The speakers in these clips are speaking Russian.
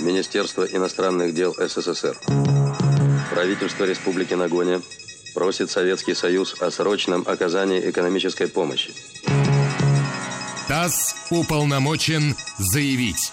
Министерство иностранных дел СССР. Правительство Республики Нагония просит Советский Союз о срочном оказании экономической помощи. ТАСС уполномочен заявить.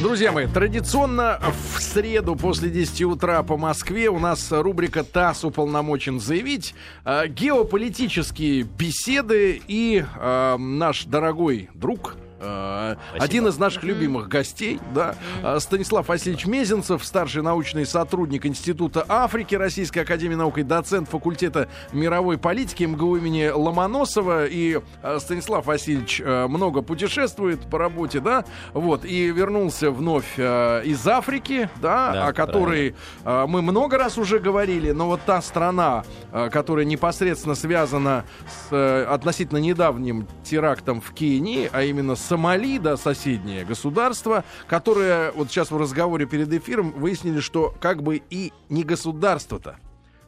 Друзья мои, традиционно в среду после 10 утра по Москве у нас рубрика «ТАСС уполномочен заявить». Э, геополитические беседы и э, наш дорогой друг Э, один из наших любимых гостей, да, э, Станислав Васильевич Мезенцев, старший научный сотрудник Института Африки Российской Академии Наук и доцент факультета мировой политики МГУ имени Ломоносова. И э, Станислав Васильевич много путешествует по работе, да, вот, и вернулся вновь из Африки, да, да о которой правильно. мы много раз уже говорили, но вот та страна, которая непосредственно связана с относительно недавним терактом в Кении, а именно с Сомали, да, соседнее государство, которое вот сейчас в разговоре перед эфиром выяснили, что как бы и не государство-то.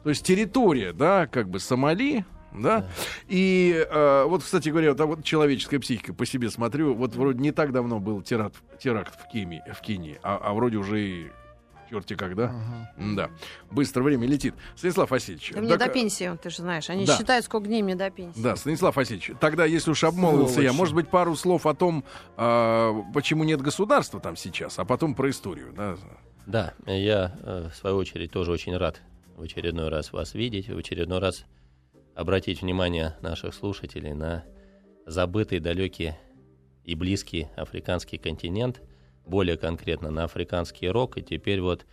То есть территория, да, как бы Сомали, да? да. И э, вот, кстати говоря, вот, а вот человеческая психика по себе смотрю, вот вроде не так давно был теракт, теракт в, Кении, в Кении, а, а вроде уже и черти когда. Ага. Да. Быстро время летит. Станислав Васильевич. Да мне до пенсии, ты же знаешь. Они да. считают, сколько дней мне до пенсии. Да, Станислав Васильевич, тогда, если уж обмолвился Сволочь. я, может быть, пару слов о том, э, почему нет государства там сейчас, а потом про историю. Да, да я, э, в свою очередь, тоже очень рад в очередной раз вас видеть, в очередной раз обратить внимание наших слушателей на забытый, далекий и близкий африканский континент – более конкретно на африканский рог, и теперь вот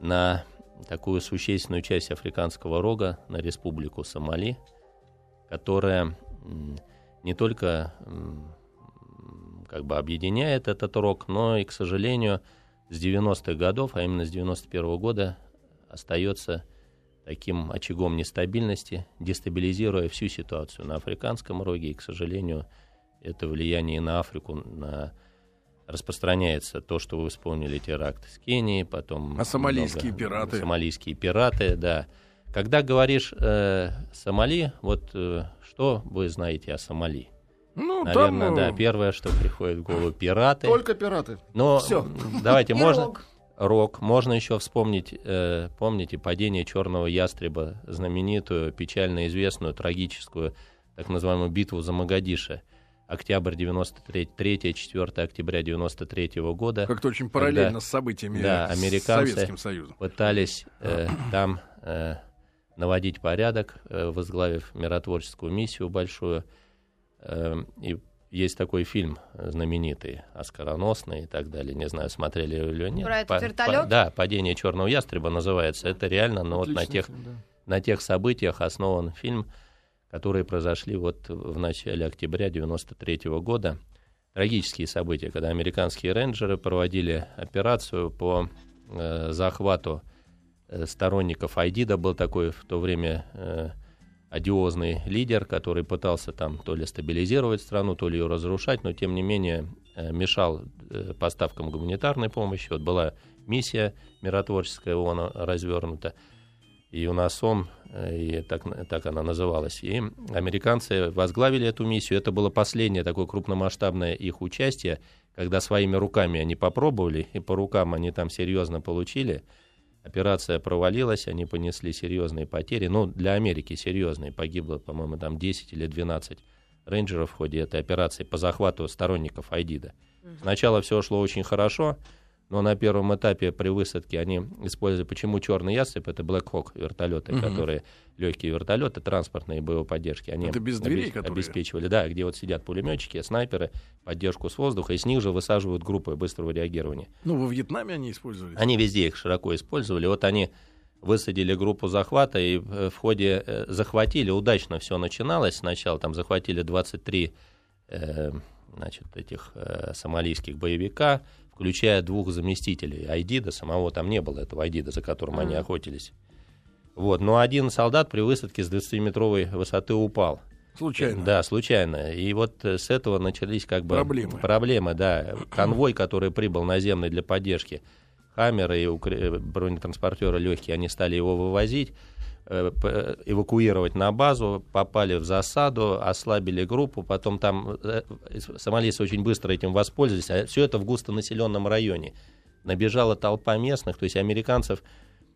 на такую существенную часть африканского рога, на республику Сомали, которая не только как бы объединяет этот рог, но и, к сожалению, с 90-х годов, а именно с 91 -го года, остается таким очагом нестабильности, дестабилизируя всю ситуацию на африканском роге, и, к сожалению, это влияние на Африку, на распространяется то, что вы вспомнили, теракт с Кении, потом... А сомалийские много, пираты. Сомалийские пираты, да. Когда говоришь э, Сомали, вот э, что вы знаете о Сомали? Ну, Наверное, там, да, э, первое, что приходит в голову, пираты. Только пираты. Но Все. давайте, можно... Рок. Можно еще вспомнить, э, помните, падение черного ястреба, знаменитую, печально известную, трагическую, так называемую битву за Магадиша октябрь 93, 3-4 октября 93 -го года. Как-то очень параллельно когда, с событиями да, американцы с Советским Союзом. пытались э, там э, наводить порядок, э, возглавив миротворческую миссию большую. Э, и есть такой фильм знаменитый, оскароносный и так далее. Не знаю, смотрели или нет. Про этот по, вертолет? По, да, «Падение черного ястреба» называется. Это реально, но вот на тех, да. на тех событиях основан фильм которые произошли вот в начале октября 93 года. Трагические события, когда американские рейнджеры проводили операцию по э, захвату э, сторонников Айдида. Был такой в то время э, одиозный лидер, который пытался там то ли стабилизировать страну, то ли ее разрушать, но тем не менее э, мешал э, поставкам гуманитарной помощи. Вот была миссия миротворческая ООН развернута и ЮНАСОМ, э, и так, так она называлась. И американцы возглавили эту миссию. Это было последнее такое крупномасштабное их участие, когда своими руками они попробовали, и по рукам они там серьезно получили. Операция провалилась, они понесли серьезные потери. Ну, для Америки серьезные. Погибло, по-моему, там 10 или 12 рейнджеров в ходе этой операции по захвату сторонников Айдида. Сначала все шло очень хорошо, но на первом этапе при высадке они использовали, почему черный ястреб, это Black Hawk вертолеты, угу. которые легкие вертолеты, транспортные боевой поддержки, они это без дверей, обе- которые... обеспечивали, да, где вот сидят пулеметчики, снайперы, поддержку с воздуха, и с них же высаживают группы быстрого реагирования. Ну, во Вьетнаме они использовали. Они везде их широко использовали. Вот они высадили группу захвата и э, в ходе э, захватили, удачно все начиналось. Сначала там захватили 23 э, значит, этих э, сомалийских боевика, включая двух заместителей Айдида, самого там не было этого Айдида, за которым mm-hmm. они охотились. Вот, но один солдат при высадке с 20-метровой высоты упал. Случайно. Да, случайно. И вот с этого начались как бы проблемы. Проблемы, да. Конвой, который прибыл наземный для поддержки, Хаммеры и бронетранспортеры легкие, они стали его вывозить. Э, эвакуировать на базу, попали в засаду, ослабили группу, потом там э, сомалийцы очень быстро этим воспользовались, а все это в густонаселенном районе. Набежала толпа местных, то есть американцев,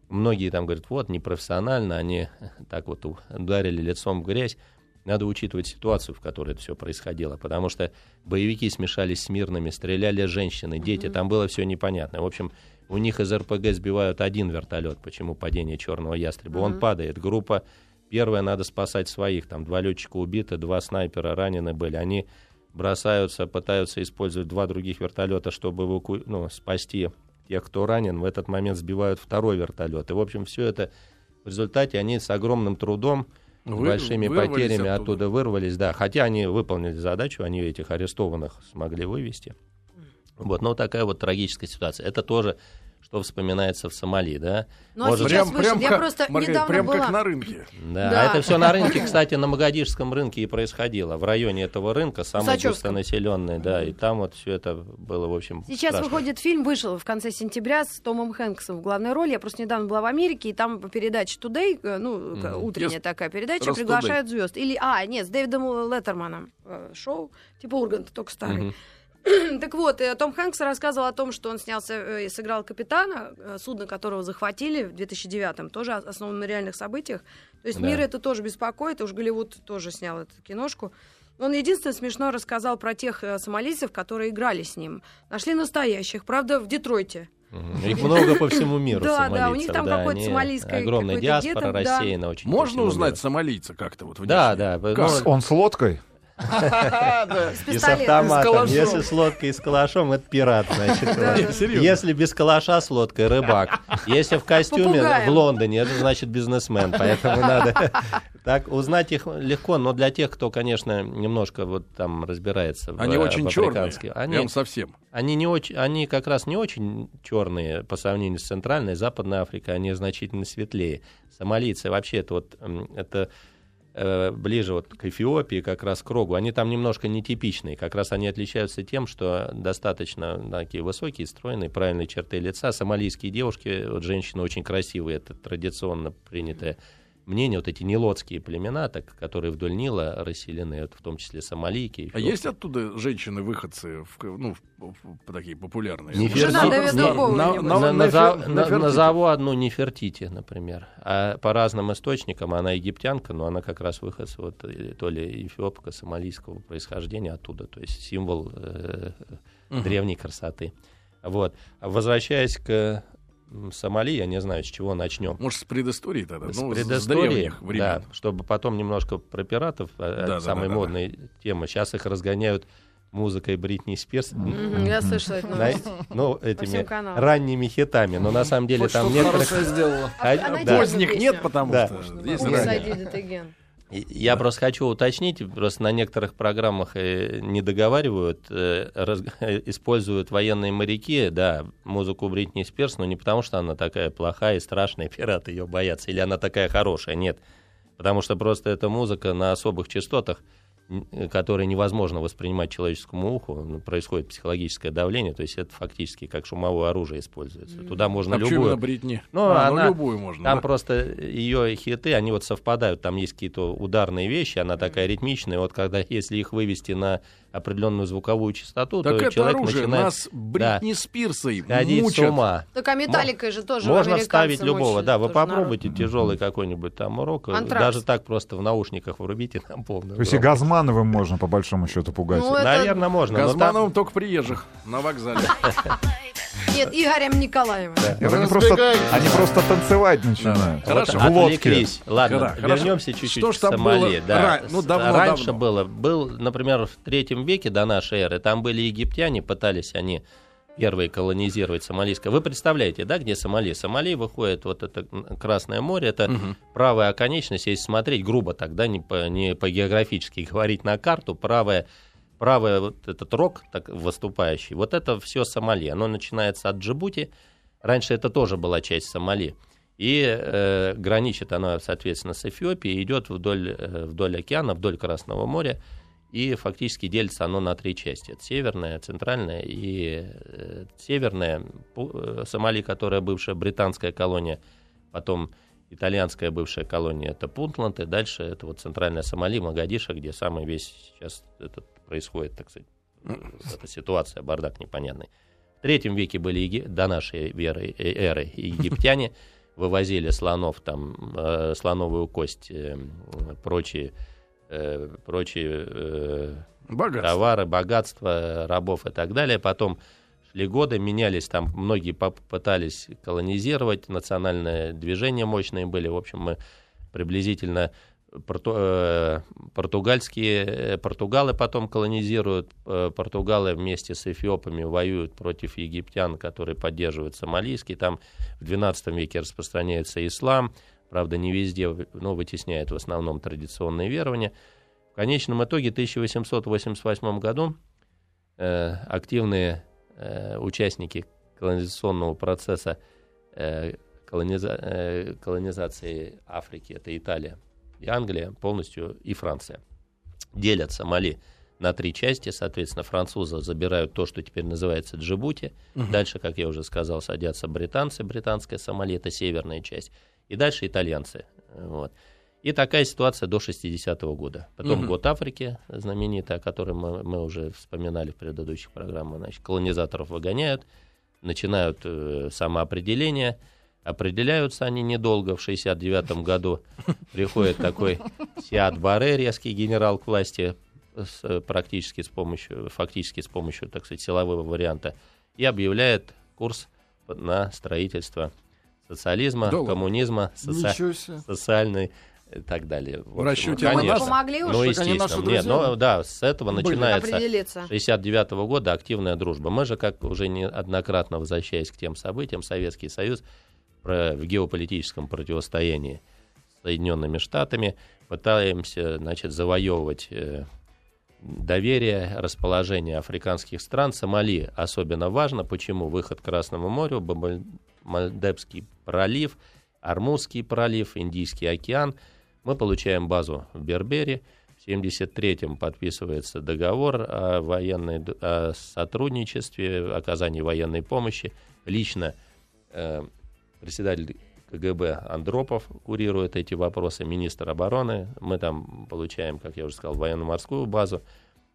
многие там говорят, вот, непрофессионально, они так вот ударили лицом в грязь. Надо учитывать ситуацию, в которой это все происходило, потому что боевики смешались с мирными, стреляли женщины, дети, mm-hmm. там было все непонятно. В общем, у них из РПГ сбивают один вертолет. Почему падение черного ястреба? Mm-hmm. Он падает. Группа первая, надо спасать своих. Там два летчика убиты, два снайпера ранены были. Они бросаются, пытаются использовать два других вертолета, чтобы эваку... ну, спасти тех, кто ранен. В этот момент сбивают второй вертолет. И, в общем, все это в результате они с огромным трудом, Вы, большими потерями оттуда. оттуда вырвались. Да, хотя они выполнили задачу, они этих арестованных смогли вывести. Вот, ну, такая вот трагическая ситуация. Это тоже что вспоминается в Сомали, да? Ну, а Может, сейчас прям, прям я как, просто Маргарита, недавно прям была... как на рынке. Да, да, это все на рынке, кстати, на Магадишском рынке и происходило. В районе этого рынка, самый густонаселенный, да, и там вот все это было, в общем, Сейчас страшно. выходит фильм, вышел в конце сентября с Томом Хэнксом в главной роли. Я просто недавно была в Америке, и там передача Today, э, ну, mm-hmm. утренняя yes. такая передача, Раз приглашают звезд. Или, а, нет, с Дэвидом Леттерманом э, шоу, типа Ургант, только старый. Mm-hmm. так вот, э, Том Хэнкс рассказывал о том, что он снялся э, и сыграл капитана, э, судно которого захватили в 2009-м, тоже основано на реальных событиях. То есть да. мир это тоже беспокоит, уж Голливуд тоже снял эту киношку. Он единственное смешно рассказал про тех сомалийцев, которые играли с ним. Нашли настоящих, правда, в Детройте. Их много по всему миру. Да, да, у них там да, какой-то сомалийское. Огромная диаспора рассеяна очень. Можно узнать сомалийца как-то вот Да, да. Он с лодкой? И с автоматом. Если с лодкой и с калашом, это пират, значит. Если без калаша с лодкой, рыбак. Если в костюме в Лондоне, это значит бизнесмен. Поэтому надо так узнать их легко, но для тех, кто, конечно, немножко вот там разбирается они в, очень в черные, они, прям совсем. Они не очень, они как раз не очень черные по сравнению с центральной, западной Африкой, они значительно светлее. Сомалийцы вообще это вот это Э, ближе вот к Эфиопии, как раз к Рогу, они там немножко нетипичные. Как раз они отличаются тем, что достаточно такие высокие, стройные, правильные черты лица. Сомалийские девушки, вот женщины очень красивые, это традиционно принятое мнение, вот эти нилотские племена, так, которые вдоль Нила расселены, вот, в том числе сомалийки. А есть оттуда женщины-выходцы, в, ну, в, в, такие популярные? Неферти... Назову одну Нефертити, например. А по разным источникам она египтянка, но она как раз выход вот, э, то ли эфиопка сомалийского происхождения оттуда, то есть символ э, угу. древней красоты. Вот. Возвращаясь к Сомали, я не знаю, с чего начнем. Может, с предыстории тогда? С ну, предыстории, с времен. да, чтобы потом немножко про пиратов, да, самая да, да, модная да. тема. Сейчас их разгоняют музыкой Бритни Спирс. Mm-hmm, я слышала эту новость. Ну, этими ранними хитами. Но на самом деле там некоторых... сделала. А, Поздних нет, потому что Я просто хочу уточнить, просто на некоторых программах э, не договаривают, э, раз, используют военные моряки, да, музыку Бритни Спирс, но не потому, что она такая плохая и страшная, пираты ее боятся, или она такая хорошая, нет. Потому что просто эта музыка на особых частотах, которые невозможно воспринимать человеческому уху, ну, происходит психологическое давление, то есть это фактически как шумовое оружие используется. Туда можно а любую... на Бритни? Ну, а, ну, она, ну, любую можно. Там да? просто ее хиты, они вот совпадают, там есть какие-то ударные вещи, она такая ритмичная, вот когда, если их вывести на определенную звуковую частоту, так то это человек оружие начинает... нас Бритни да, Спирсой ходить мучат. с ума. Так а металликой же тоже Можно ставить любого, да, вы попробуйте народ. тяжелый какой-нибудь там урок, Антракс. даже так просто в наушниках врубите нам полную. То есть и Газмановым можно по большому счету пугать. Ну, Наверное, можно. Газмановым там... только приезжих на вокзале. Нет, Игорем Николаевым. Нет, они, просто, они просто танцевать начинают. Да. Хорошо. Вот, отвлеклись. Ладно, Хорошо. вернемся чуть-чуть Что там Сомали. Было? Да. Ну, давно, Раньше давно. было. Был, например, в третьем веке до нашей эры. Там были египтяне, пытались они первые колонизировать Сомалийское. Вы представляете, да, где Сомали? Сомали выходит вот это Красное море, это угу. правая оконечность, если смотреть грубо тогда, не по, не по географически говорить на карту, правая правый вот этот рог так, выступающий, вот это все Сомали. Оно начинается от Джибути. Раньше это тоже была часть Сомали. И э, граничит оно, соответственно, с Эфиопией, идет вдоль, э, вдоль океана, вдоль Красного моря. И фактически делится оно на три части. Это северная, центральная и э, северная. Э, Сомали, которая бывшая британская колония, потом итальянская бывшая колония это Пунтланд, и дальше это вот центральная Сомали, Магадиша, где самый весь сейчас этот происходит, так сказать, эта ситуация, бардак непонятный. В третьем веке были до нашей веры, э, эры египтяне, вывозили слонов, там, э, слоновую кость, э, прочие, э, прочие э, богатство. товары, богатства, рабов и так далее. Потом шли годы, менялись там, многие попытались колонизировать, национальные движения мощные были. В общем, мы приблизительно порту, э, португальские, э, португалы потом колонизируют, э, португалы вместе с эфиопами воюют против египтян, которые поддерживают сомалийский, там в XII веке распространяется ислам, правда не везде, но вытесняет в основном традиционные верования. В конечном итоге в 1888 году э, активные Э, участники колонизационного процесса э, колониза, э, колонизации Африки, это Италия и Англия полностью, и Франция, делят Сомали на три части. Соответственно, французы забирают то, что теперь называется Джибути. Угу. Дальше, как я уже сказал, садятся британцы. Британская Сомали — это северная часть. И дальше итальянцы. Вот. И такая ситуация до 60-го года. Потом угу. год Африки, знаменитый, о котором мы, мы уже вспоминали в предыдущих программах. Значит, колонизаторов выгоняют, начинают э, самоопределение. Определяются они недолго. В 69 году приходит такой Сиад Баре, резкий генерал к власти, с, практически с помощью, фактически с помощью, так сказать, силового варианта, и объявляет курс на строительство социализма, Долго. коммунизма, соци... социальной и так далее. В, в расчете конечно. помогли уж, ну, естественно. Нет, но да, с этого Были. начинается 69 -го года активная дружба. Мы же, как уже неоднократно возвращаясь к тем событиям, Советский Союз в геополитическом противостоянии с Соединенными Штатами пытаемся, значит, завоевывать э, доверие, расположение африканских стран. Сомали особенно важно. Почему? Выход к Красному морю, Мальдебский пролив, Армузский пролив, Индийский океан – мы получаем базу в Бербере. В 1973-м подписывается договор о, военной, о сотрудничестве, оказании военной помощи. Лично э, председатель КГБ Андропов курирует эти вопросы, министр обороны. Мы там получаем, как я уже сказал, военно-морскую базу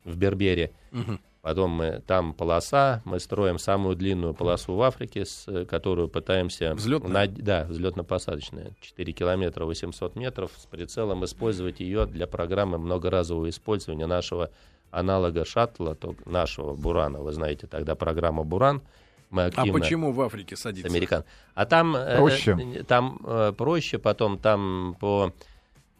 в Бербере. Угу. Потом мы там полоса, мы строим самую длинную полосу в Африке, с, которую пытаемся... Взлетная? На, да, взлетно-посадочная. 4 километра 800 метров с прицелом использовать ее для программы многоразового использования нашего аналога шаттла, то, нашего Бурана. Вы знаете, тогда программа Буран. Мы а активно... А почему в Африке садится? Американ. А там проще, э, там, э, проще потом там по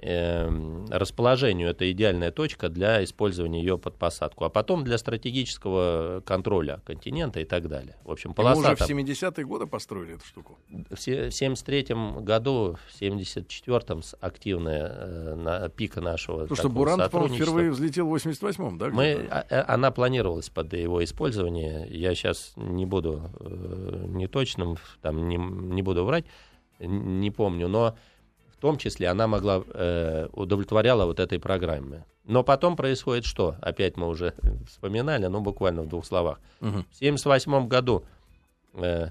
расположению это идеальная точка для использования ее под посадку, а потом для стратегического контроля континента и так далее. В общем, полоса... Мы уже в 70-е годы построили эту штуку? В 73-м году, в 74-м активная э, на, пика нашего Потому что Буран, впервые взлетел в 88-м, да? Мы, а, э, она планировалась под его использование. Я сейчас не буду э, неточным, там, не, не буду врать, не помню, но том числе она могла, э, удовлетворяла вот этой программе. Но потом происходит что? Опять мы уже вспоминали, ну буквально в двух словах. Угу. В 1978 году э,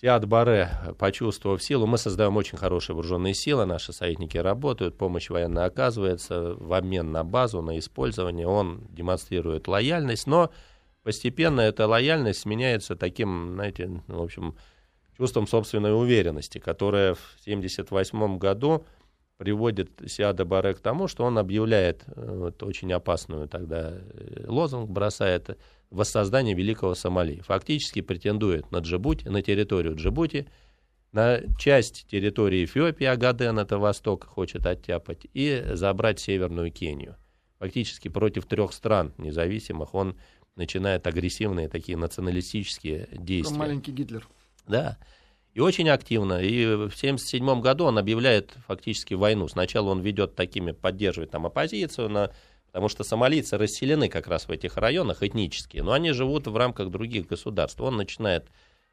Сиад Баре, почувствовав силу, мы создаем очень хорошие вооруженные силы, наши советники работают, помощь военная оказывается в обмен на базу, на использование, он демонстрирует лояльность, но постепенно эта лояльность сменяется таким, знаете, в общем, чувством собственной уверенности, которая в 1978 году приводит Сиада Баре к тому, что он объявляет э, вот, очень опасную тогда э, лозунг, бросает воссоздание Великого Сомали. Фактически претендует на Джибути, на территорию Джибути, на часть территории Эфиопии, Агаден, это восток, хочет оттяпать, и забрать Северную Кению. Фактически против трех стран независимых он начинает агрессивные такие националистические действия. Маленький Гитлер. Да. И очень активно. И в 1977 году он объявляет фактически войну. Сначала он ведет такими, поддерживает там оппозицию, на, потому что сомалийцы расселены как раз в этих районах этнически, но они живут в рамках других государств. Он начинает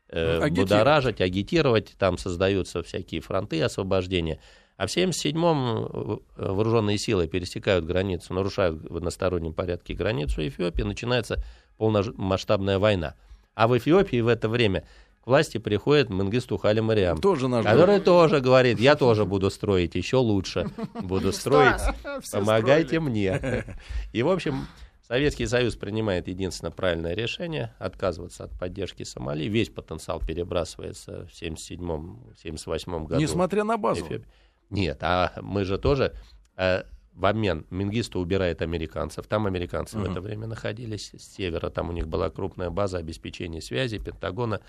э, будоражить, агитировать, там создаются всякие фронты освобождения. А в 1977-м э, вооруженные силы пересекают границу, нарушают в одностороннем порядке границу Эфиопии, начинается полномасштабная война. А в Эфиопии в это время к власти приходит Менгисту Хали Мариам, тоже наш который друг. тоже говорит, я тоже буду строить, еще лучше буду строить, помогайте мне. И, в общем, Советский Союз принимает единственно правильное решение отказываться от поддержки Сомали. Весь потенциал перебрасывается в 1977-1978 году. Несмотря на базу. Нет, а мы же тоже э, в обмен Мингисту убирает американцев. Там американцы uh-huh. в это время находились с севера. Там у них была крупная база обеспечения связи Пентагона.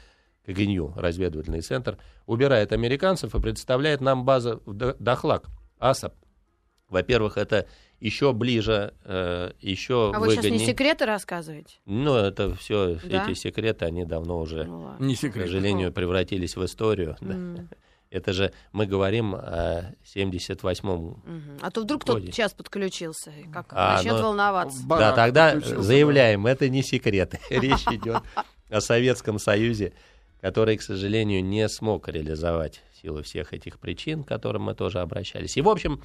КГНЮ, разведывательный центр, убирает американцев и представляет нам базу в Дахлак, АСАП. Во-первых, это еще ближе, э, еще а выгоднее. вы сейчас не секреты рассказываете? Ну, это все, да? эти секреты, они давно уже, ну, не секрет. к сожалению, превратились в историю. Mm. Да. Это же мы говорим о 78-м угу. А то вдруг кто-то сейчас подключился, как а, начнет но... волноваться. Да, тогда заявляем, это не секрет. Речь идет о Советском Союзе, который, к сожалению, не смог реализовать в силу всех этих причин, к которым мы тоже обращались. И, в общем,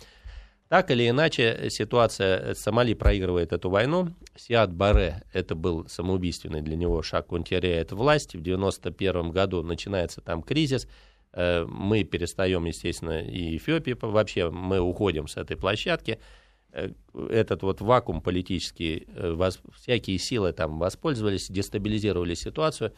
так или иначе, ситуация, Сомали проигрывает эту войну. Сиад Баре, это был самоубийственный для него шаг, он теряет власть. В 91 году начинается там кризис. Э, мы перестаем, естественно, и Эфиопии вообще, мы уходим с этой площадки. Э, этот вот вакуум политический, э, всякие силы там воспользовались, дестабилизировали ситуацию.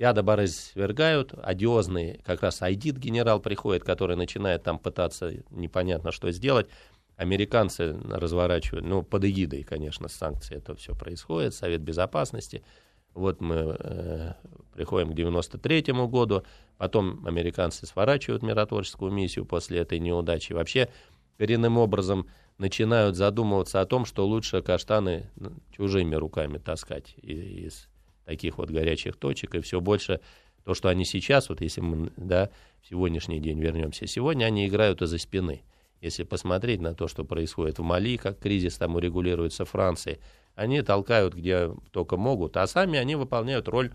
Сиада Бары свергают, одиозный как раз Айдит генерал приходит, который начинает там пытаться непонятно что сделать. Американцы разворачивают, ну, под эгидой, конечно, санкции это все происходит, Совет Безопасности – вот мы э, приходим к 93 году, потом американцы сворачивают миротворческую миссию после этой неудачи. Вообще коренным образом начинают задумываться о том, что лучше каштаны ну, чужими руками таскать из таких вот горячих точек, и все больше то, что они сейчас, вот если мы да, в сегодняшний день вернемся, сегодня они играют из-за спины. Если посмотреть на то, что происходит в Мали, как кризис там урегулируется Франции, они толкают где только могут, а сами они выполняют роль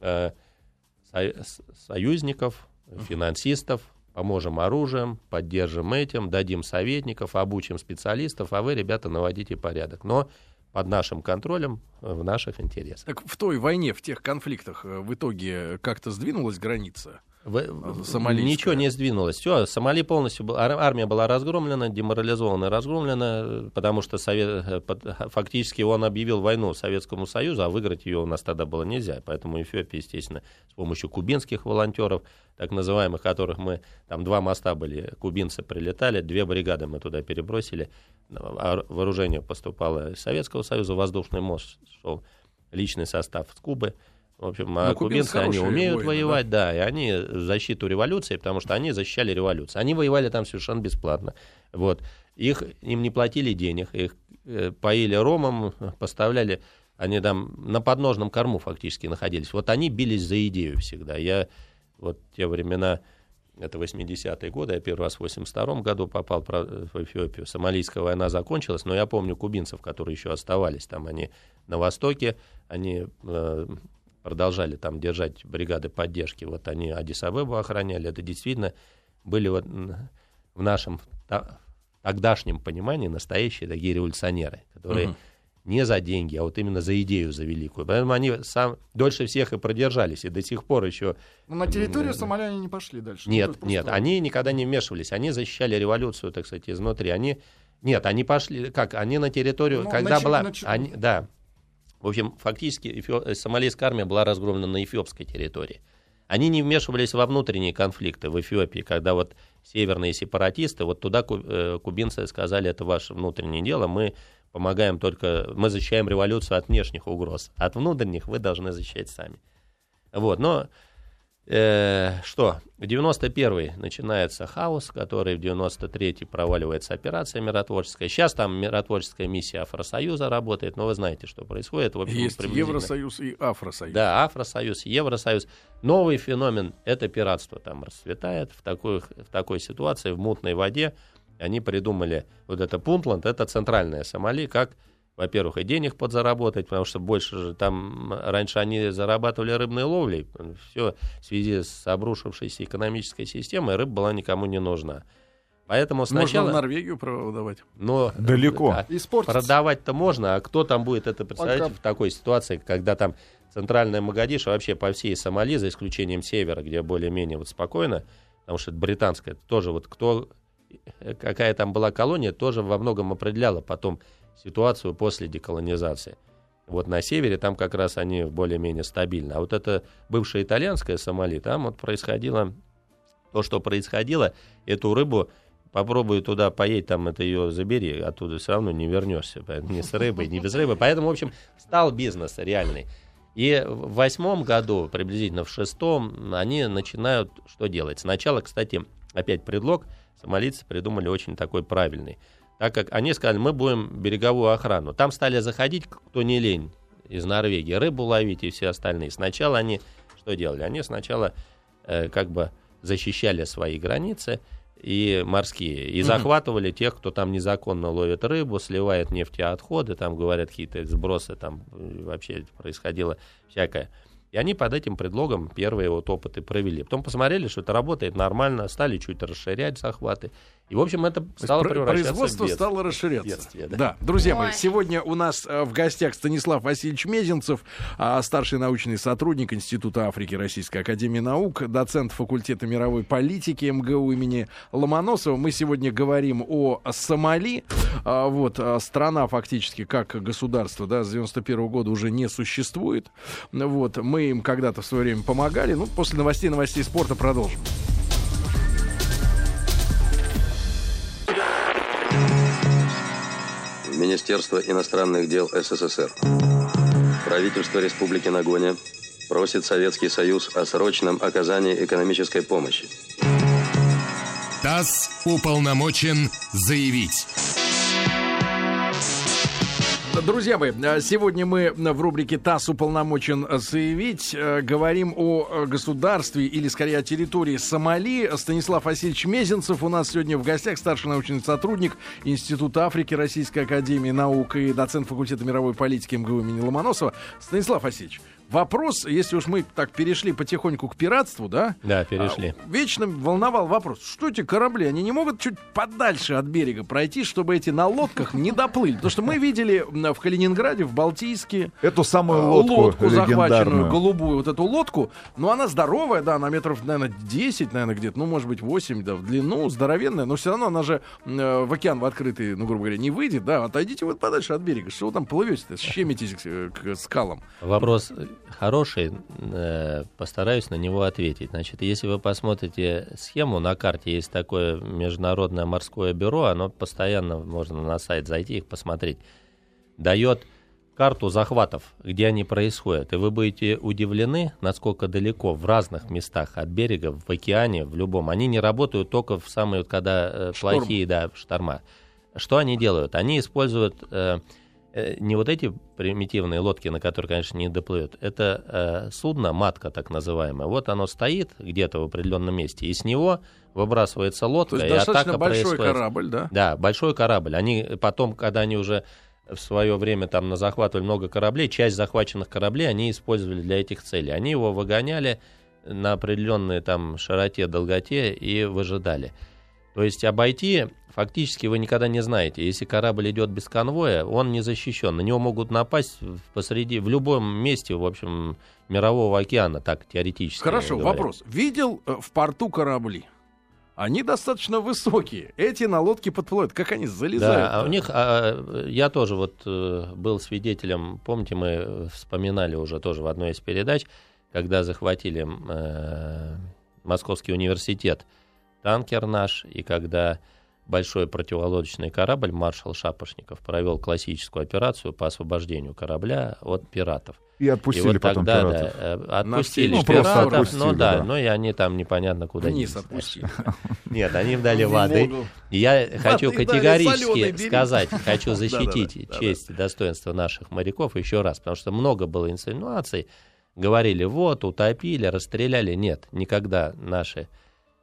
э, со, союзников, финансистов, поможем оружием, поддержим этим, дадим советников, обучим специалистов, а вы, ребята, наводите порядок. Но под нашим контролем, э, в наших интересах. Так в той войне, в тех конфликтах э, в итоге как-то сдвинулась граница? В, ничего не сдвинулось. Все, Сомали полностью, армия была разгромлена, деморализована, разгромлена, потому что Совет, э, фактически он объявил войну Советскому Союзу, а выиграть ее у нас тогда было нельзя. Поэтому Эфиопия, естественно, с помощью кубинских волонтеров, так называемых, которых мы, там два моста были, кубинцы прилетали, две бригады мы туда перебросили, вооружение поступало из Советского Союза, воздушный мост шел, личный состав с Кубы, в общем, а кубинцы, они умеют воины, воевать, да? да, и они защиту революции, потому что они защищали революцию. Они воевали там совершенно бесплатно. Вот. Их, им не платили денег, их э, поили ромом, поставляли, они там на подножном корму фактически находились. Вот они бились за идею всегда. Я вот те времена, это 80-е годы, я первый раз в 82 году попал в Эфиопию. Сомалийская война закончилась, но я помню кубинцев, которые еще оставались там. Они на востоке, они э, продолжали там держать бригады поддержки. Вот они Адисабебу охраняли. Это действительно были вот в нашем тогдашнем понимании настоящие такие революционеры, которые угу. Не за деньги, а вот именно за идею, за великую. Поэтому они сам дольше всех и продержались, и до сих пор еще... Но на территорию Сомали они не пошли дальше. Нет, ну, нет, они никогда не вмешивались, они защищали революцию, так сказать, изнутри. Они... Нет, они пошли, как, они на территорию, ну, когда начали, была... Начали... Они, да, в общем, фактически эфио... Э, сомалийская армия была разгромлена на эфиопской территории. Они не вмешивались во внутренние конфликты в Эфиопии, когда вот северные сепаратисты, вот туда э, кубинцы сказали, это ваше внутреннее дело, мы помогаем только, мы защищаем революцию от внешних угроз, от внутренних вы должны защищать сами. Вот, но Э, что, в 91-й начинается хаос, который в 93-й проваливается операция миротворческая. Сейчас там миротворческая миссия Афросоюза работает, но вы знаете, что происходит. В общем, Есть Евросоюз и Афросоюз. Да, Афросоюз, Евросоюз. Новый феномен — это пиратство там расцветает в такой, в такой ситуации, в мутной воде. Они придумали вот это Пунтланд, это центральная Сомали, как во-первых, и денег подзаработать, потому что больше же там раньше они зарабатывали рыбной ловлей. Все в связи с обрушившейся экономической системой рыба была никому не нужна. Поэтому сначала... Можно в Норвегию продавать. Но, Далеко. Да, продавать-то можно, а кто там будет это представлять Пока... в такой ситуации, когда там центральная Магадиша вообще по всей Сомали, за исключением севера, где более-менее вот спокойно, потому что это британская, тоже вот кто, какая там была колония, тоже во многом определяла потом ситуацию после деколонизации. Вот на севере там как раз они более-менее стабильны. А вот это бывшая итальянская Сомали, там вот происходило то, что происходило, эту рыбу попробуй туда поедь, там это ее забери, оттуда все равно не вернешься. Ни с рыбой, ни без рыбы. Поэтому, в общем, стал бизнес реальный. И в восьмом году, приблизительно в шестом, они начинают что делать? Сначала, кстати, опять предлог, сомалийцы придумали очень такой правильный. Так как они сказали, мы будем береговую охрану. Там стали заходить, кто не лень, из Норвегии, рыбу ловить и все остальные. Сначала они что делали? Они сначала э, как бы защищали свои границы, и морские, и захватывали тех, кто там незаконно ловит рыбу, сливает нефтеотходы, там говорят какие-то сбросы, там э, вообще происходило всякое. И они под этим предлогом первые вот опыты провели. Потом посмотрели, что это работает нормально, стали чуть расширять захваты. И, в общем, это стало превращаться Производство в стало расширяться. Бедствие, да. да. Друзья Ой. мои, сегодня у нас э, в гостях Станислав Васильевич Мезенцев, а, старший научный сотрудник Института Африки Российской Академии Наук, доцент факультета мировой политики МГУ имени Ломоносова. Мы сегодня говорим о Сомали. А, вот, а, страна фактически как государство, да, с 91 года уже не существует. Вот, мы им когда-то в свое время помогали. Ну, после новостей, новостей спорта продолжим. Министерство иностранных дел СССР. Правительство Республики Нагоня просит Советский Союз о срочном оказании экономической помощи. ТАСС уполномочен заявить. Друзья мои, э, сегодня мы в рубрике ТАСС уполномочен заявить. Э, говорим о э, государстве или, скорее, о территории Сомали. Станислав Васильевич Мезенцев у нас сегодня в гостях, старший научный сотрудник Института Африки Российской Академии Наук и доцент факультета мировой политики МГУ имени Ломоносова. Станислав Васильевич, вопрос, если уж мы так перешли потихоньку к пиратству, да? Да, перешли. А, вечно волновал вопрос, что эти корабли, они не могут чуть подальше от берега пройти, чтобы эти на лодках не доплыли? Потому что мы видели в Калининграде, в Балтийске... Эту самую лодку, лодку захваченную, голубую, вот эту лодку, но она здоровая, да, она метров, наверное, 10, наверное, где-то, ну, может быть, 8, да, в длину, здоровенная, но все равно она же э, в океан в открытый, ну, грубо говоря, не выйдет, да, отойдите вот подальше от берега, что вы там плывете-то, щемитесь к, к скалам. Вопрос хороший, э, постараюсь на него ответить. Значит, если вы посмотрите схему, на карте есть такое международное морское бюро, оно постоянно, можно на сайт зайти, их посмотреть, дает карту захватов, где они происходят. И вы будете удивлены, насколько далеко в разных местах от берега, в океане, в любом. Они не работают только в самые, когда э, плохие да, шторма. Что они делают? Они используют Э, не вот эти примитивные лодки, на которые, конечно, не доплывет, это э, судно, матка так называемая. Вот оно стоит где-то в определенном месте, и с него выбрасывается лодка, То есть и атака большой происходит. корабль, да? Да, большой корабль. Они потом, когда они уже в свое время там захватывали много кораблей, часть захваченных кораблей они использовали для этих целей. Они его выгоняли на определенной там широте, долготе и выжидали. То есть обойти фактически вы никогда не знаете. Если корабль идет без конвоя, он не защищен. На него могут напасть посреди, в любом месте, в общем, мирового океана, так теоретически. Хорошо, говоря. вопрос. Видел э, в порту корабли? Они достаточно высокие. Эти на лодке подплывают. Как они залезают? Да, а у них, а, я тоже вот э, был свидетелем, помните, мы вспоминали уже тоже в одной из передач, когда захватили э, Московский университет, танкер наш, и когда большой противолодочный корабль «Маршал Шапошников» провел классическую операцию по освобождению корабля от пиратов. И отпустили и вот потом тогда, пиратов. Да, э, отпустили ну, пиратов, отпустили, ну да, да, ну и они там непонятно куда Вниз отпустили. Нет, они им дали воды. Я хочу категорически сказать, хочу защитить честь и достоинство наших моряков еще раз, потому что много было инсинуаций. Говорили, вот, утопили, расстреляли. Нет, никогда наши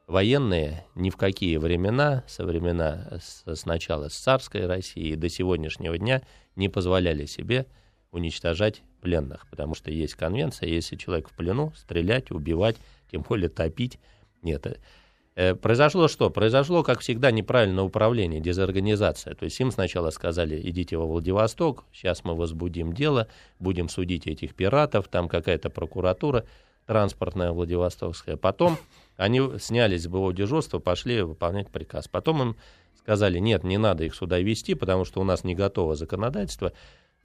военные ни в какие времена, со времена с, начала с царской России до сегодняшнего дня не позволяли себе уничтожать пленных, потому что есть конвенция, если человек в плену, стрелять, убивать, тем более топить, нет. Э, произошло что? Произошло, как всегда, неправильное управление, дезорганизация. То есть им сначала сказали, идите во Владивосток, сейчас мы возбудим дело, будем судить этих пиратов, там какая-то прокуратура транспортная Владивостокская. Потом они снялись с боевого дежурства, пошли выполнять приказ. Потом им сказали, нет, не надо их сюда вести, потому что у нас не готово законодательство,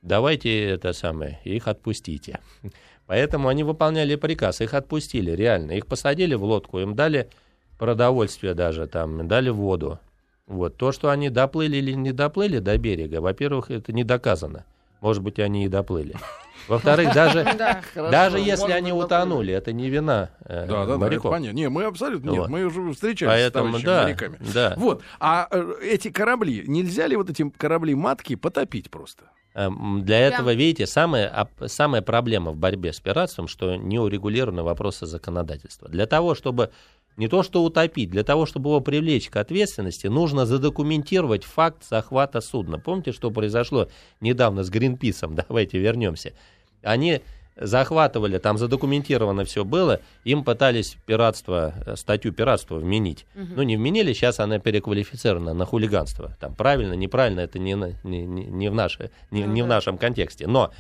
давайте это самое, их отпустите. Поэтому они выполняли приказ, их отпустили, реально. Их посадили в лодку, им дали продовольствие даже там, дали воду. Вот. То, что они доплыли или не доплыли до берега, во-первых, это не доказано. Может быть, они и доплыли. Во-вторых, даже, даже если они утонули, это не вина э, да, да, моряков. Да, понятно. Не, мы абсолютно нет, вот. мы уже встречались Поэтому, с да, моряками. Да. Вот. А э, эти корабли, нельзя ли вот эти корабли матки потопить просто? Эм, для этого, видите, самая, самая проблема в борьбе с пиратством, что не урегулированы вопросы законодательства. Для того, чтобы не то что утопить, для того, чтобы его привлечь к ответственности, нужно задокументировать факт захвата судна. Помните, что произошло недавно с Гринписом? Давайте вернемся. Они захватывали, там задокументировано все было, им пытались пиратство, э, статью пиратства вменить. Угу. Ну, не вменили, сейчас она переквалифицирована на хулиганство. Там правильно, неправильно, это не, не, не, в, наше, не, ну, не в нашем контексте. Но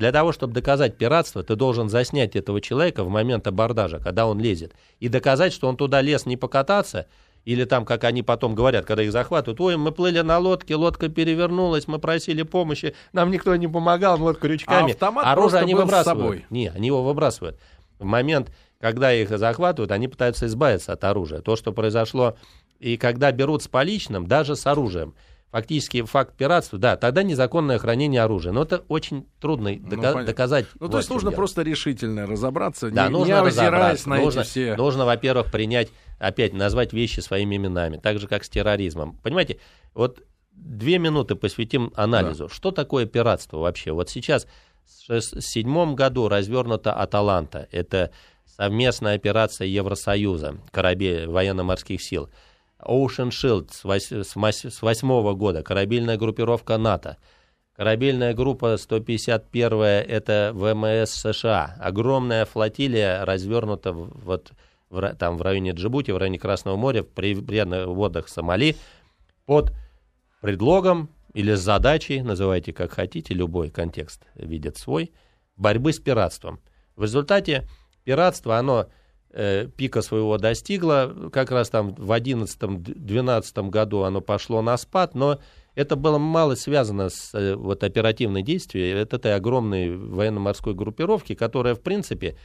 для того, чтобы доказать пиратство, ты должен заснять этого человека в момент абордажа, когда он лезет, и доказать, что он туда лез не покататься, или там, как они потом говорят, когда их захватывают, ой, мы плыли на лодке, лодка перевернулась, мы просили помощи, нам никто не помогал, мы крючками. А Оружие они выбрасывают. С собой. Не, они его выбрасывают. В момент, когда их захватывают, они пытаются избавиться от оружия. То, что произошло, и когда берут с поличным, даже с оружием – фактически факт пиратства, да, тогда незаконное хранение оружия. Но это очень трудно дока- ну, доказать. Ну, то есть нужно дело. просто решительно разобраться, да, не, нужно не разобраться. на нужно, эти все... Нужно, во-первых, принять, опять назвать вещи своими именами, так же, как с терроризмом. Понимаете, вот две минуты посвятим анализу. Да. Что такое пиратство вообще? Вот сейчас в седьмом году развернута «Аталанта». Это совместная операция Евросоюза, кораблей военно-морских сил – Ocean Shield с восьмого года, корабельная группировка НАТО. Корабельная группа 151 это ВМС США. Огромная флотилия развернута вот в, там в районе Джибути, в районе Красного моря, в прибрежных водах Сомали под предлогом или задачей, называйте как хотите, любой контекст видит свой, борьбы с пиратством. В результате пиратство, оно пика своего достигло. Как раз там в 2011-2012 году оно пошло на спад, но это было мало связано с э, вот, оперативной действием это этой огромной военно-морской группировки, которая, в принципе,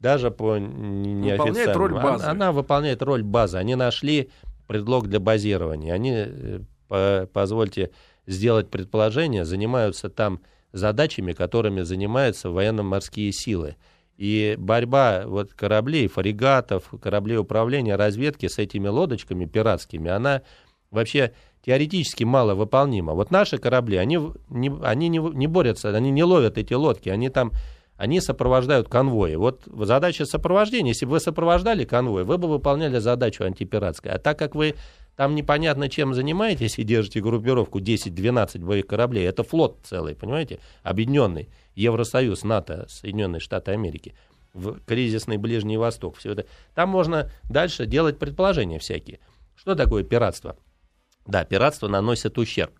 даже по неофициальному... роль базы. Она, она выполняет роль базы. Они нашли предлог для базирования. Они, э, по, позвольте сделать предположение, занимаются там задачами, которыми занимаются военно-морские силы. И борьба вот кораблей, фрегатов, кораблей управления, разведки с этими лодочками пиратскими, она вообще теоретически мало выполнима. Вот наши корабли, они, не, они не, не борются, они не ловят эти лодки, они там они сопровождают конвои. Вот задача сопровождения, если бы вы сопровождали конвой, вы бы выполняли задачу антипиратской. А так как вы там непонятно чем занимаетесь и держите группировку 10-12 боевых кораблей, это флот целый, понимаете, объединенный. Евросоюз, НАТО, Соединенные Штаты Америки, в кризисный Ближний Восток, все это. Там можно дальше делать предположения всякие. Что такое пиратство? Да, пиратство наносит ущерб.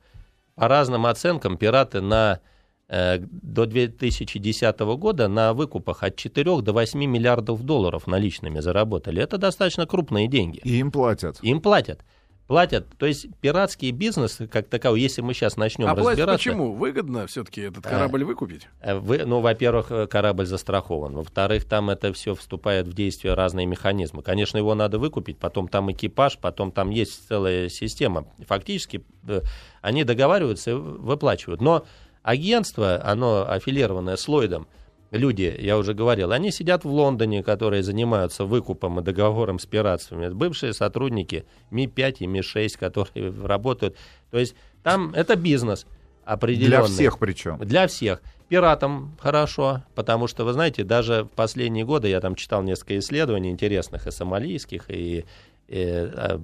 По разным оценкам, пираты на, до 2010 года на выкупах от 4 до 8 миллиардов долларов наличными заработали. Это достаточно крупные деньги. И им платят. Им платят платят. То есть пиратский бизнес, как таковой, если мы сейчас начнем а разбираться... А почему? Выгодно все-таки этот корабль а, выкупить? Вы, ну, во-первых, э, корабль застрахован. Во-вторых, там это все вступает в действие разные механизмы. Конечно, его надо выкупить, потом там экипаж, потом там есть целая система. Фактически э, они договариваются и выплачивают. Но агентство, оно аффилированное с Ллойдом, люди, я уже говорил, они сидят в Лондоне, которые занимаются выкупом и договором с пиратствами. Бывшие сотрудники Ми-5 и Ми-6, которые работают. То есть там это бизнес определенный. Для всех причем. Для всех. Пиратам хорошо, потому что, вы знаете, даже в последние годы я там читал несколько исследований интересных и сомалийских, и, и э,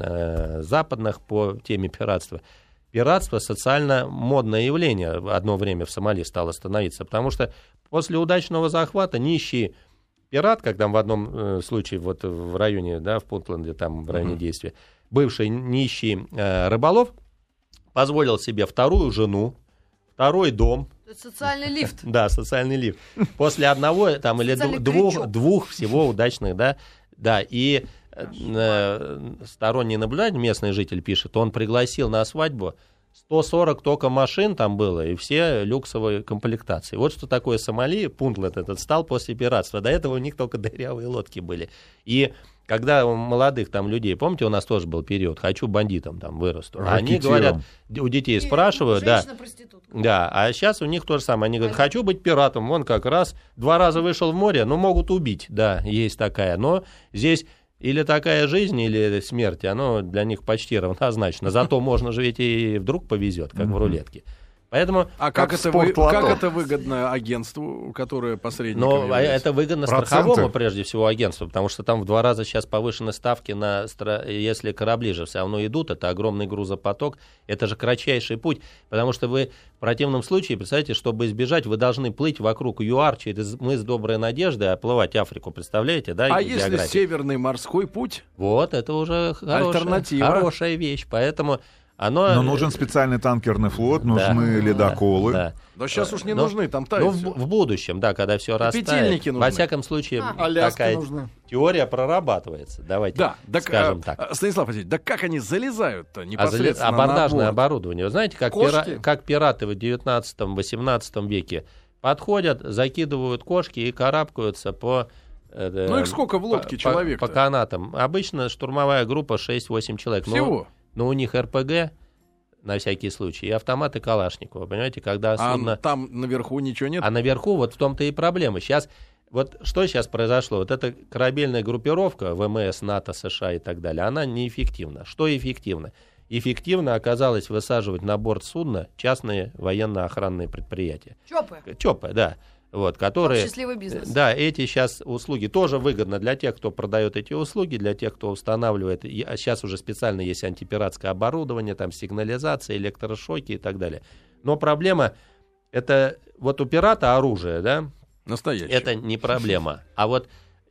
э, западных по теме пиратства пиратство социально модное явление. Одно время в Сомали стало становиться, потому что после удачного захвата нищие пират, как там в одном э, случае вот в районе, да, в Пунтленде, там в районе действия, бывший нищий э, рыболов позволил себе вторую жену, второй дом, Это социальный лифт. да, социальный лифт. После одного там или двух, двух всего удачных, да, да, и сторонний наблюдатель, местный житель пишет, он пригласил на свадьбу 140 только машин там было, и все люксовые комплектации. Вот что такое Сомали, Пунтлет этот стал после пиратства. До этого у них только дырявые лодки были. И когда у молодых там людей, помните, у нас тоже был период, хочу бандитом там вырасту. А Они говорят, у детей спрашивают, да, да, а сейчас у них то же самое. Они говорят, хочу быть пиратом. Вон как раз два раза вышел в море, ну, могут убить. Да, есть такая. Но здесь или такая жизнь, или смерть, оно для них почти равнозначно. Зато можно же ведь и вдруг повезет, как в рулетке. Поэтому, А как, Как это, вы- как это выгодно агентству, которое посредником но является? это выгодно Проценты? страховому, прежде всего, агентству, потому что там в два раза сейчас повышены ставки на, если корабли же все равно идут, это огромный грузопоток, это же кратчайший путь, потому что вы в противном случае, представляете, чтобы избежать, вы должны плыть вокруг ЮАР через мыс Доброй Надежды, оплывать Африку, представляете, да, А если географию? северный морской путь? Вот, это уже хорошая, Альтернатива. хорошая вещь, поэтому оно... Но нужен специальный танкерный флот, Да. нужны ледоколы. Да. Но сейчас уж не Но- нужны, там Ну, тает в, в будущем, да, когда все растает. Петельники нужны. Во всяком случае, А. Такая нужна. теория прорабатывается. Давайте Да, так, скажем а, так. а, Станислав Васильевич, да как они залезают-то А, непосредственно абордажное на борт? оборудование. Вы знаете, как, Кошки? пира- как пираты в 19-18 веке подходят, закидывают кошки и карабкаются по... э, Ну, их сколько в лодке по- человек-то? По, канатам. Обычно штурмовая группа 6-8 человек. Но- Всего? Но, у них РПГ на всякий случай и автоматы Калашникова. Понимаете, когда А судно... там наверху ничего нет? А наверху вот в том-то и проблема. Сейчас, вот что сейчас произошло? Вот эта корабельная группировка ВМС, НАТО, США и так далее, она неэффективна. Что эффективно? Эффективно оказалось высаживать на борт судна частные военно-охранные предприятия. Чопы. ЧОПы, да. Вот, которые... Счастливый бизнес. Да, эти сейчас услуги тоже выгодно для тех, кто продает эти услуги, для тех, кто устанавливает. И- А сейчас уже специально есть антипиратское оборудование, там сигнализация, электрошоки и так далее. Но проблема это вот у пирата оружие, да, Настоящий. это не проблема. А вот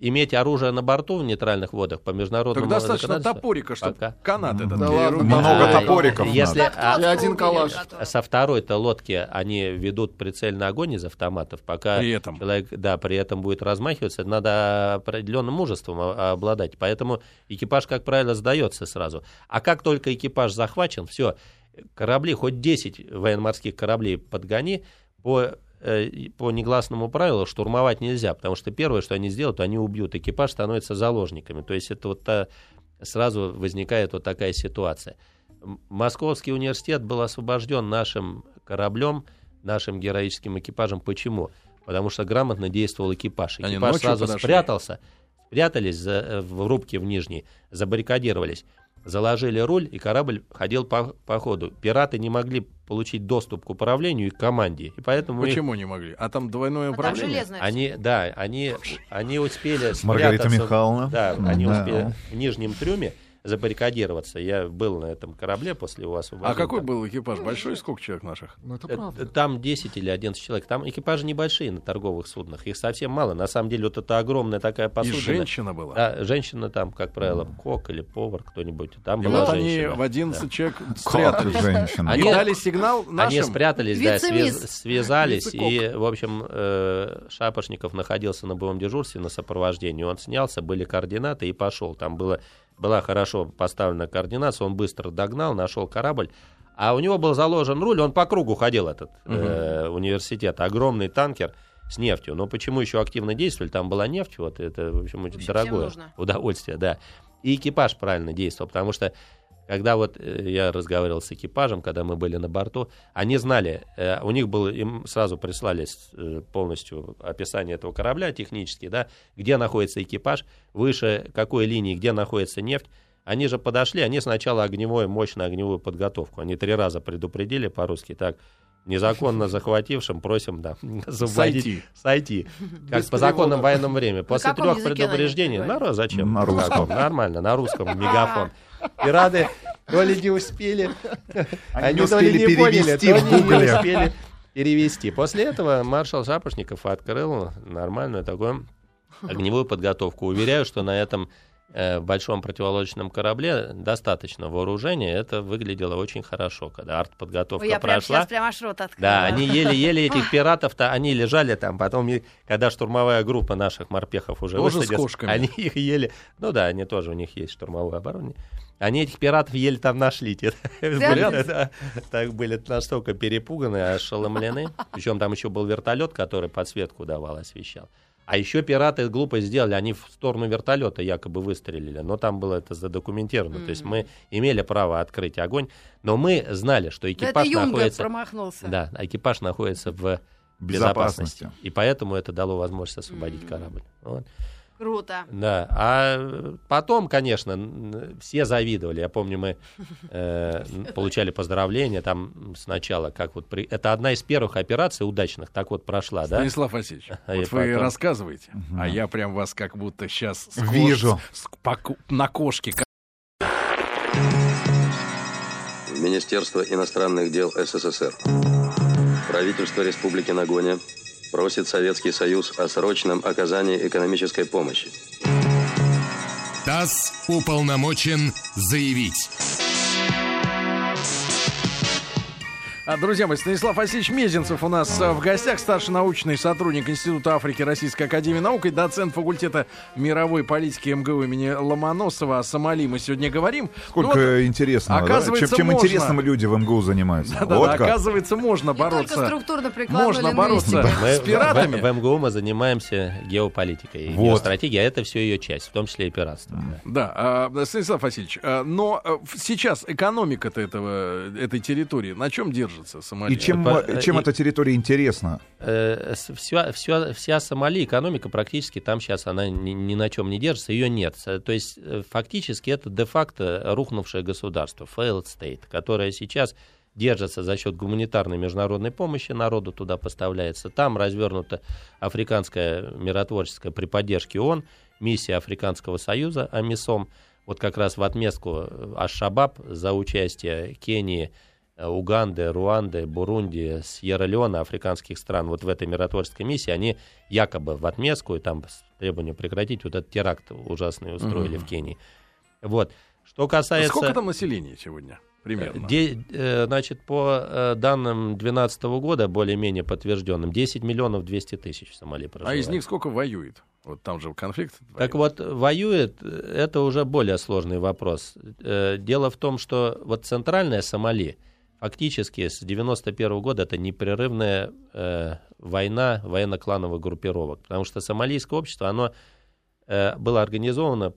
иметь оружие на борту в нейтральных водах по международному Так достаточно топорика, чтобы пока. канат этот Да ладно. Много А, топориков Если надо. а, И один калаш. со второй-то лодки они ведут прицельный огонь из автоматов, пока При этом. человек, да, при этом будет размахиваться, надо определенным мужеством о- обладать. Поэтому экипаж, как правило, сдается сразу. А как только экипаж захвачен, все, корабли, хоть 10 военно-морских кораблей подгони, по, по негласному правилу штурмовать нельзя, потому что первое, что они сделают, они убьют, экипаж становится заложниками. То есть это вот та- сразу возникает вот такая ситуация. Московский университет был освобожден нашим кораблем, нашим героическим экипажем. Почему? Потому что грамотно действовал экипаж. Экипаж сразу подошли. спрятался, спрятались за- э, в рубке в нижней, забаррикадировались, заложили руль, и корабль ходил по, по ходу. Пираты не могли получить доступ к управлению и к команде. И поэтому их- Почему не могли? А там двойное А там управление? железное. всё. они, да, они, они успели Маргарита спрятаться- Михайловна. Да, они Да. успели в нижнем трюме забаррикадироваться. Я был на этом корабле после его освобождения. А какой был экипаж? Большой? Сколько человек наших? Ну, это Э, правда. Там 10 или 11 человек. Там экипажи небольшие на торговых суднах. Их совсем мало. На самом деле вот это огромная такая И посудина. женщина была. Да, женщина там, как правило, кок или повар, кто-нибудь. Там И была вот они женщина. в 11 человек Как спрятались. женщина. И Они- дали сигнал Они нашим. спрятались, да, связ- связались, Вице-кок. и, в общем, э, Шапошников находился на боевом дежурстве на сопровождении. Он снялся, были координаты и пошел. Там было, была хорошо поставлена координация, он быстро догнал, нашел корабль. А у него был заложен руль, он по кругу ходил, этот э, университет. Огромный танкер с нефтью. Но почему еще активно действовали? Там была нефть, вот это, в общем, очень дорогое удовольствие, да. И экипаж правильно действовал, потому что когда вот э, я разговаривал с экипажем, когда мы были на борту, они знали, э, у них было, им сразу прислали э, полностью описание этого корабля технически, да, где находится экипаж, выше какой линии, где находится нефть. Они же подошли, они сначала огневую, мощную огневую подготовку. Они три раза предупредили по-русски, так, незаконно захватившим просим, да, освободить- Сойти. сойти. Как Без по законам военного времени. После трех на предупреждений, народ зачем? На русском. Нормально, на русском, мегафон. Пираты то ли не успели, Они они то ли успели не поняли, перевести то в ли не успели перевести. После этого маршал Шапошников открыл нормальную такую огневую подготовку. Уверяю, что на этом Э, в большом противолодочном корабле достаточно вооружения, это выглядело очень хорошо, когда артподготовка я прошла. Прям, сейчас прям аж рот открыла. Да, они еле-еле этих пиратов-то, они лежали там, потом, когда штурмовая группа наших морпехов уже тоже высадилась, с кошками. они их ели, ну да, они тоже, у них есть штурмовое оборудование, они этих пиратов еле там нашли. Да? Так были настолько перепуганы, ошеломлены. Причем там еще был вертолет, который подсветку давал, освещал. А еще пираты глупость сделали, они в сторону вертолета якобы выстрелили, но там было это задокументировано. Mm-hmm. То есть мы имели право открыть огонь, но мы знали, что экипаж это находится... промахнулся. Да, экипаж находится в безопасности. безопасности. И поэтому это дало возможность освободить mm-hmm. корабль. Вот. Круто. Да. А потом, конечно, все завидовали. Я помню, мы э, получали поздравления там сначала, как вот при... это одна из первых операций удачных, так вот прошла, да? Станислав Васильевич, а вот вы потом... рассказываете, угу. а я прям вас как будто сейчас вижу с, на кошке. Министерство иностранных дел СССР. Правительство Республики Нагоня просит Советский Союз о срочном оказании экономической помощи. ТАСС уполномочен заявить. Друзья мои, Станислав Васильевич Мезенцев у нас а, в гостях, старший научный сотрудник Института Африки Российской Академии Наук и доцент факультета мировой политики МГУ имени Ломоносова. О Сомали мы сегодня говорим. Сколько ну, вот, интересного, оказывается, да? чем, чем интересным люди в МГУ занимаются. Да, вот да, да, оказывается, можно бороться. только структурно можно бороться мы, с пиратами. В, в, в МГУ мы занимаемся геополитикой, вот. геостратегией, а это все ее часть, в том числе и пиратство. Да, а, Станислав Васильевич, а, но а, сейчас экономика-то этого, этой территории на чем держится? Держится Сомали. И чем, По, чем и, эта территория интересна? Э, вся, вся, вся Сомали, экономика практически там сейчас она ни, ни на чем не держится, ее нет. То есть э, фактически это де-факто рухнувшее государство, failed state, которое сейчас держится за счет гуманитарной международной помощи, народу туда поставляется. Там развернута африканская миротворческая при поддержке ООН, миссия Африканского союза, АМИСОМ, вот как раз в отместку Аш-Шабаб за участие Кении, Э, Уганды, Руанды, Бурунди, Сьерра-Леона, африканских стран вот в этой миротворческой миссии, они якобы в отместку и там с требованием прекратить вот этот теракт ужасный устроили mm-hmm. в Кении. Вот. Что касается... Сколько там населения сегодня? Примерно. Де, э, значит, по э, данным 2012 года, более-менее подтвержденным, 10 миллионов 200 тысяч в Сомали проживает. А из них сколько воюет? Вот там же конфликт. Так вот, воюет, это уже более сложный вопрос. Дело в том, что вот центральная Сомали, фактически с 91 года это непрерывная э, война военно-клановых группировок, потому что сомалийское общество, оно э, было организовано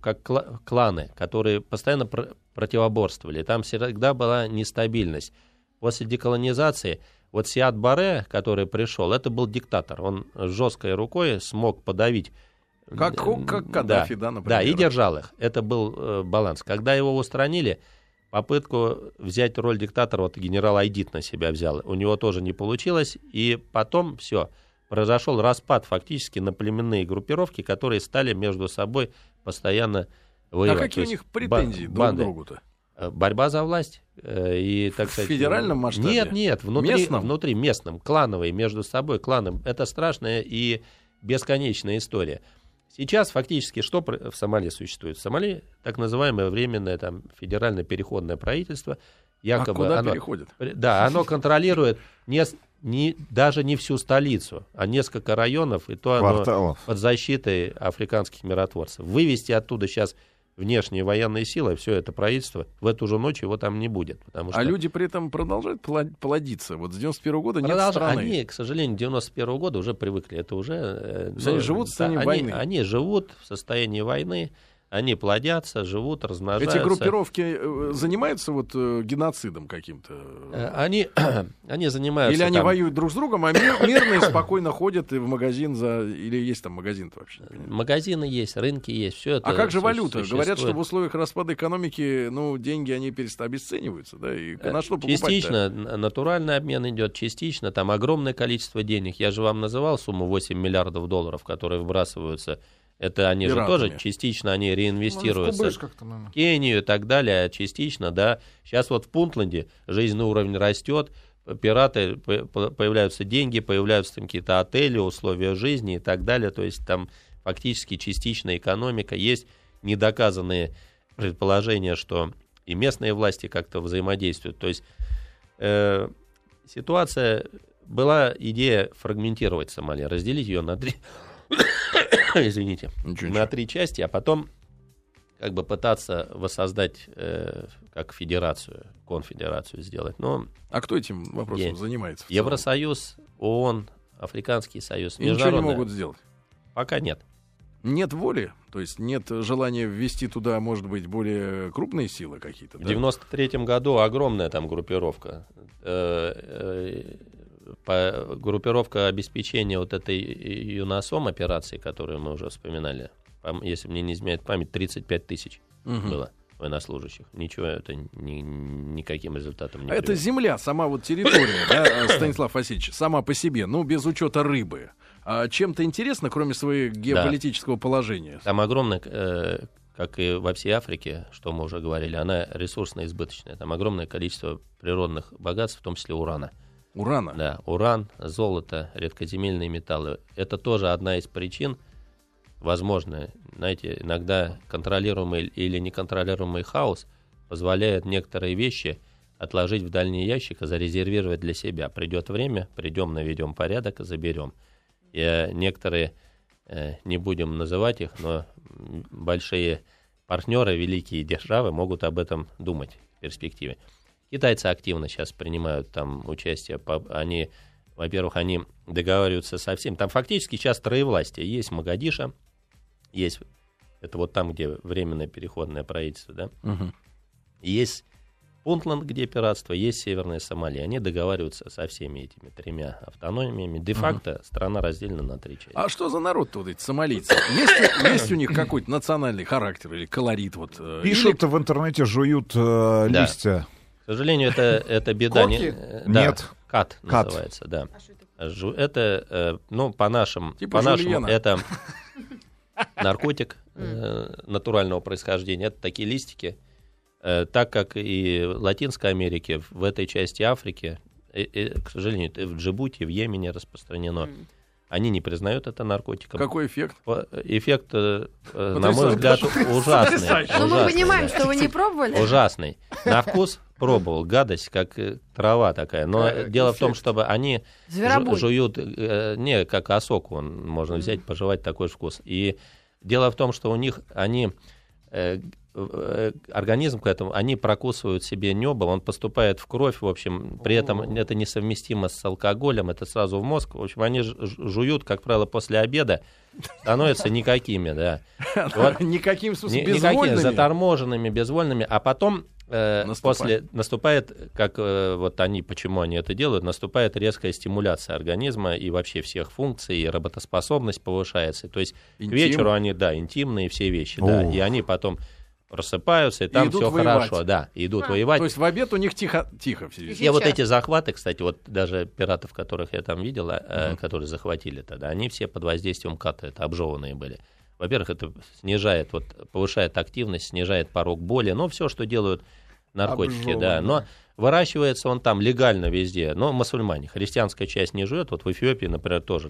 как кла- кланы, которые постоянно пр- противоборствовали. Там всегда была нестабильность. После деколонизации вот Сиад Баре, который пришел, это был диктатор. Он жесткой рукой смог подавить как, как Каддафи, да, да, например. Да, и держал их. Это был э, баланс. Когда его устранили, попытку взять роль диктатора, вот генерал Айдит на себя взял, у него тоже не получилось, и потом все, произошел распад фактически на племенные группировки, которые стали между собой постоянно воевать. А какие у них претензии друг к другу-то? Э, борьба за власть. Э, и, так сказать, в федеральном масштабе? Нет, нет, внутри, местном? внутри местном, клановые, между собой кланы. Это страшная и бесконечная история. Сейчас фактически что в Сомали существует? В Сомали так называемое временное там, федеральное переходное правительство. Якобы а куда оно, переходит? Да, оно контролирует не, не, даже не всю столицу, а несколько районов, и то Кварталов. оно под защитой африканских миротворцев. Вывести оттуда сейчас внешние военные силы, все это правительство, в эту же ночь его там не будет. Потому а что... А люди при этом продолжают плодиться. Вот с 91 года нет Продолж... страны. Они, к сожалению, 91 года уже привыкли. Это уже... Э, они живут в состоянии они, войны. Они живут в состоянии войны. Они плодятся, живут, размножаются. Эти группировки э, занимаются вот э, геноцидом каким-то? Э, они, они занимаются... Или они там... воюют друг с другом, а мир, мирно и спокойно ходят и в магазин за... Или есть там магазин-то вообще? Магазины есть, рынки есть, все это А как же валюта? Существует. Говорят, что в условиях распада экономики, ну, деньги, они перест... обесцениваются, да? И на что Частично натуральный обмен идет, частично там огромное количество денег. Я же вам называл сумму 8 миллиардов долларов, которые вбрасываются это они Пиратами. же тоже частично они реинвестируются в Кению и так далее, а частично, да. Сейчас вот в Пунтленде жизненный уровень растет, пираты, появляются деньги, появляются там какие-то отели, условия жизни и так далее. То есть там фактически частичная экономика, есть недоказанные предположения, что и местные власти как-то взаимодействуют. То есть э, ситуация была идея фрагментировать Сомали, разделить ее на три, извините, на три части, а потом как бы пытаться воссоздать э, как федерацию, конфедерацию сделать. Но а кто этим вопросом есть. занимается? Евросоюз, ООН, Африканский союз. И ничего не могут сделать? Пока нет. Нет воли? То есть нет желания ввести туда, может быть, более крупные силы какие-то? В да? 93-м году огромная там группировка. Э, э, по, группировка обеспечения вот этой ЮНАСОМ операции, которую мы уже вспоминали, если мне не изменяет память, 35 тысяч угу. было военнослужащих. Ничего это ни, никаким результатом не А это земля, сама вот территория, да, Станислав Васильевич, сама по себе, ну, без учета рыбы. А чем-то интересно, кроме своего геополитического да. положения? Там огромное, э, как и во всей Африке, что мы уже говорили, она ресурсно избыточная. Там огромное количество природных богатств, в том числе урана. Урана? Да, уран, золото, редкоземельные металлы. Это тоже одна из причин, возможно, знаете, иногда контролируемый или неконтролируемый хаос позволяет некоторые вещи отложить в дальний ящик и зарезервировать для себя. Придет время, придем, наведем порядок, заберем. И э, некоторые, э, не будем называть их, но большие партнеры, великие державы могут об этом думать в перспективе. Китайцы активно сейчас принимают там участие. Они, во-первых, они договариваются со всеми. Там фактически сейчас троевластие. Есть Магадиша, есть, это вот там, где временное переходное правительство, да. Угу. Есть Пунтланд, где пиратство, есть Северная Сомали. Они договариваются со всеми этими тремя автономиями. Де-факто угу. страна разделена на три части. А что за народ вот эти сомалийцы? Есть, есть у них какой-то национальный характер или колорит? Вот, э, Пишут или... в интернете, жуют э, да. листья. К сожалению, это, это беда. Не, э, да, Нет. Кат, кат называется, да. А Жу, это, э, ну, по нашим, типа по нашему, это наркотик э, натурального происхождения. Это такие листики. Так как и в Латинской Америке, в этой части Африки, к сожалению, в Джибути, в Йемене распространено. Они не признают это наркотиком. Какой эффект? Эффект, э, на мой взгляд, ужасный. Ну, мы понимаем, что вы не пробовали. Ужасный. На вкус пробовал, гадость, как трава такая. Но а, дело эффект. в том, чтобы они жуют, не как осоку, можно взять, пожевать такой вкус. И дело в том, что у них они Э, организм к этому, они прокусывают себе небо, он поступает в кровь, в общем, при этом это несовместимо с алкоголем, это сразу в мозг, в общем, они жуют, как правило, после обеда, становятся никакими, да. Вот, Никаким, в смысле, безвольными? Никакими, заторможенными, безвольными, а потом э, после наступает, как э, вот они, почему они это делают, наступает резкая стимуляция организма и вообще всех функций, и работоспособность повышается. То есть Интим? к вечеру они, да, интимные все вещи, О. да, и они потом просыпаются, и там и все воевать. хорошо, да, идут а, воевать. То есть в обед у них тихо, тихо все. И вот эти захваты, кстати, вот даже пиратов, которых я там видел, uh-huh. э, которые захватили тогда, они все под воздействием ката, это обжеванные были. Во-первых, это снижает, вот, повышает активность, снижает порог боли, но все, что делают наркотики, Обжеванные. да. Но Выращивается он там легально везде, но мусульмане. Христианская часть не живет. Вот в Эфиопии, например, тоже.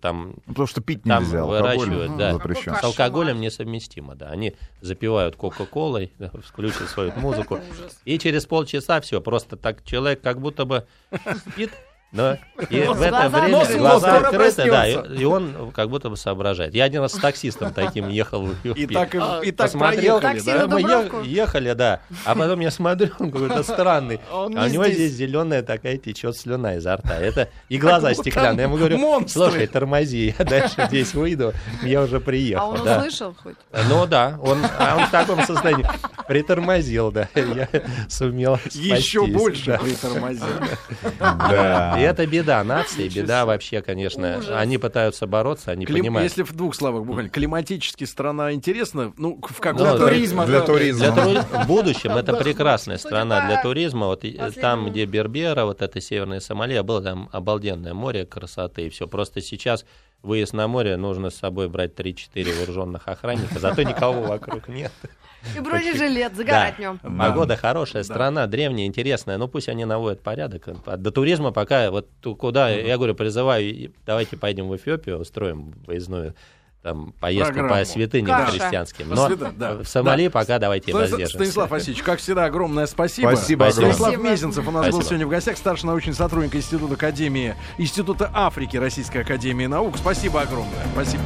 Там, Потому что пить там нельзя, выращивают, да. Запрещен. С алкоголем несовместимо, да. Они запивают Кока-Колой, включат свою музыку. И через полчаса все, просто так человек как будто бы спит, но и в это время Нос глаза открыты, да, и, и он как будто бы соображает. Я один раз с таксистом таким ехал в И так, и, так посмотрел, да? мы ехали, да, а потом я смотрю, он какой-то странный, а, а у него здесь зеленая такая течет слюна изо рта, это и глаза стеклянные. Я ему говорю, слушай, тормози, я дальше здесь выйду, я уже приехал. А он услышал хоть? Ну да, он, а он в таком состоянии притормозил, да, я сумел Еще больше притормозил. Да. Это беда нации, беда вообще, конечно. Ужас. Они пытаются бороться, они Клим... понимают. Если в двух словах, буквально, климатически страна интересна, ну, в как для, туризма, для, туризма. Для туризма. В будущем это прекрасная страна для туризма. Вот там, где Бербера, вот это Северная Сомалия, было там обалденное море красоты и все. Просто сейчас выезд на море нужно с собой брать 3-4 вооруженных охранника, зато никого вокруг нет. И бронежилет, загорать да. днем. Погода хорошая, страна древняя, интересная, ну пусть они наводят порядок. До туризма пока, вот куда, я говорю, призываю, давайте поедем в Эфиопию, устроим выездную там поездку Программу. по святыням Каша. христианским. Но да. в Сомали да. пока давайте воздержимся. Станислав Васильевич, как всегда, огромное спасибо. Спасибо. спасибо. Станислав Мезенцев у нас спасибо. был сегодня в гостях, старший научный сотрудник Института Академии, Института Африки Российской Академии Наук. Спасибо огромное. Спасибо.